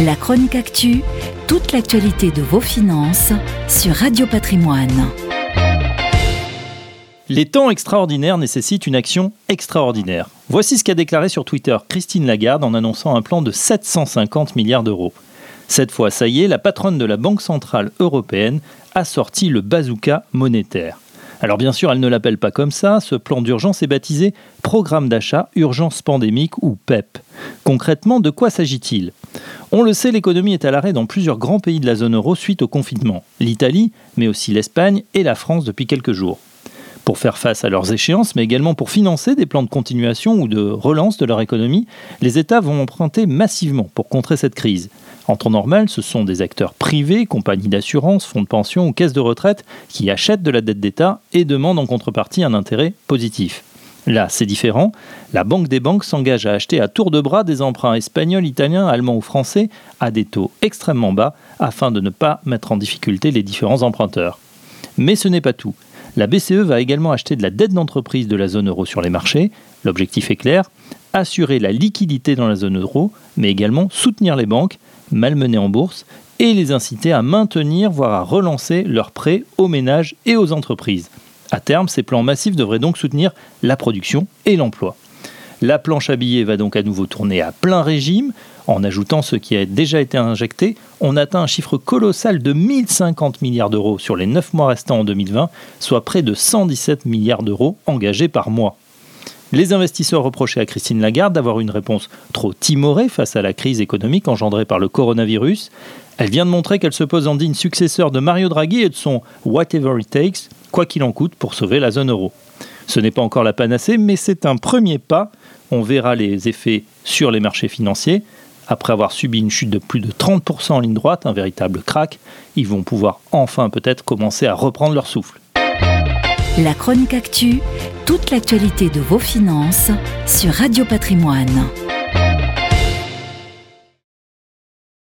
La chronique actu, toute l'actualité de vos finances sur Radio Patrimoine. Les temps extraordinaires nécessitent une action extraordinaire. Voici ce qu'a déclaré sur Twitter Christine Lagarde en annonçant un plan de 750 milliards d'euros. Cette fois, ça y est, la patronne de la Banque Centrale Européenne a sorti le bazooka monétaire. Alors bien sûr, elle ne l'appelle pas comme ça, ce plan d'urgence est baptisé Programme d'achat urgence pandémique ou PEP. Concrètement, de quoi s'agit-il? On le sait, l'économie est à l'arrêt dans plusieurs grands pays de la zone euro suite au confinement, l'Italie, mais aussi l'Espagne et la France depuis quelques jours. Pour faire face à leurs échéances, mais également pour financer des plans de continuation ou de relance de leur économie, les États vont emprunter massivement pour contrer cette crise. En temps normal, ce sont des acteurs privés, compagnies d'assurance, fonds de pension ou caisses de retraite qui achètent de la dette d'État et demandent en contrepartie un intérêt positif. Là, c'est différent. La Banque des banques s'engage à acheter à tour de bras des emprunts espagnols, italiens, allemands ou français à des taux extrêmement bas afin de ne pas mettre en difficulté les différents emprunteurs. Mais ce n'est pas tout. La BCE va également acheter de la dette d'entreprise de la zone euro sur les marchés. L'objectif est clair, assurer la liquidité dans la zone euro, mais également soutenir les banques malmenées en bourse et les inciter à maintenir, voire à relancer leurs prêts aux ménages et aux entreprises. À terme, ces plans massifs devraient donc soutenir la production et l'emploi. La planche à billets va donc à nouveau tourner à plein régime. En ajoutant ce qui a déjà été injecté, on atteint un chiffre colossal de 1050 milliards d'euros sur les 9 mois restants en 2020, soit près de 117 milliards d'euros engagés par mois. Les investisseurs reprochaient à Christine Lagarde d'avoir une réponse trop timorée face à la crise économique engendrée par le coronavirus. Elle vient de montrer qu'elle se pose en digne successeur de Mario Draghi et de son Whatever it takes, quoi qu'il en coûte, pour sauver la zone euro. Ce n'est pas encore la panacée, mais c'est un premier pas. On verra les effets sur les marchés financiers. Après avoir subi une chute de plus de 30% en ligne droite, un véritable crack, ils vont pouvoir enfin peut-être commencer à reprendre leur souffle. La chronique actu, toute l'actualité de vos finances sur Radio Patrimoine.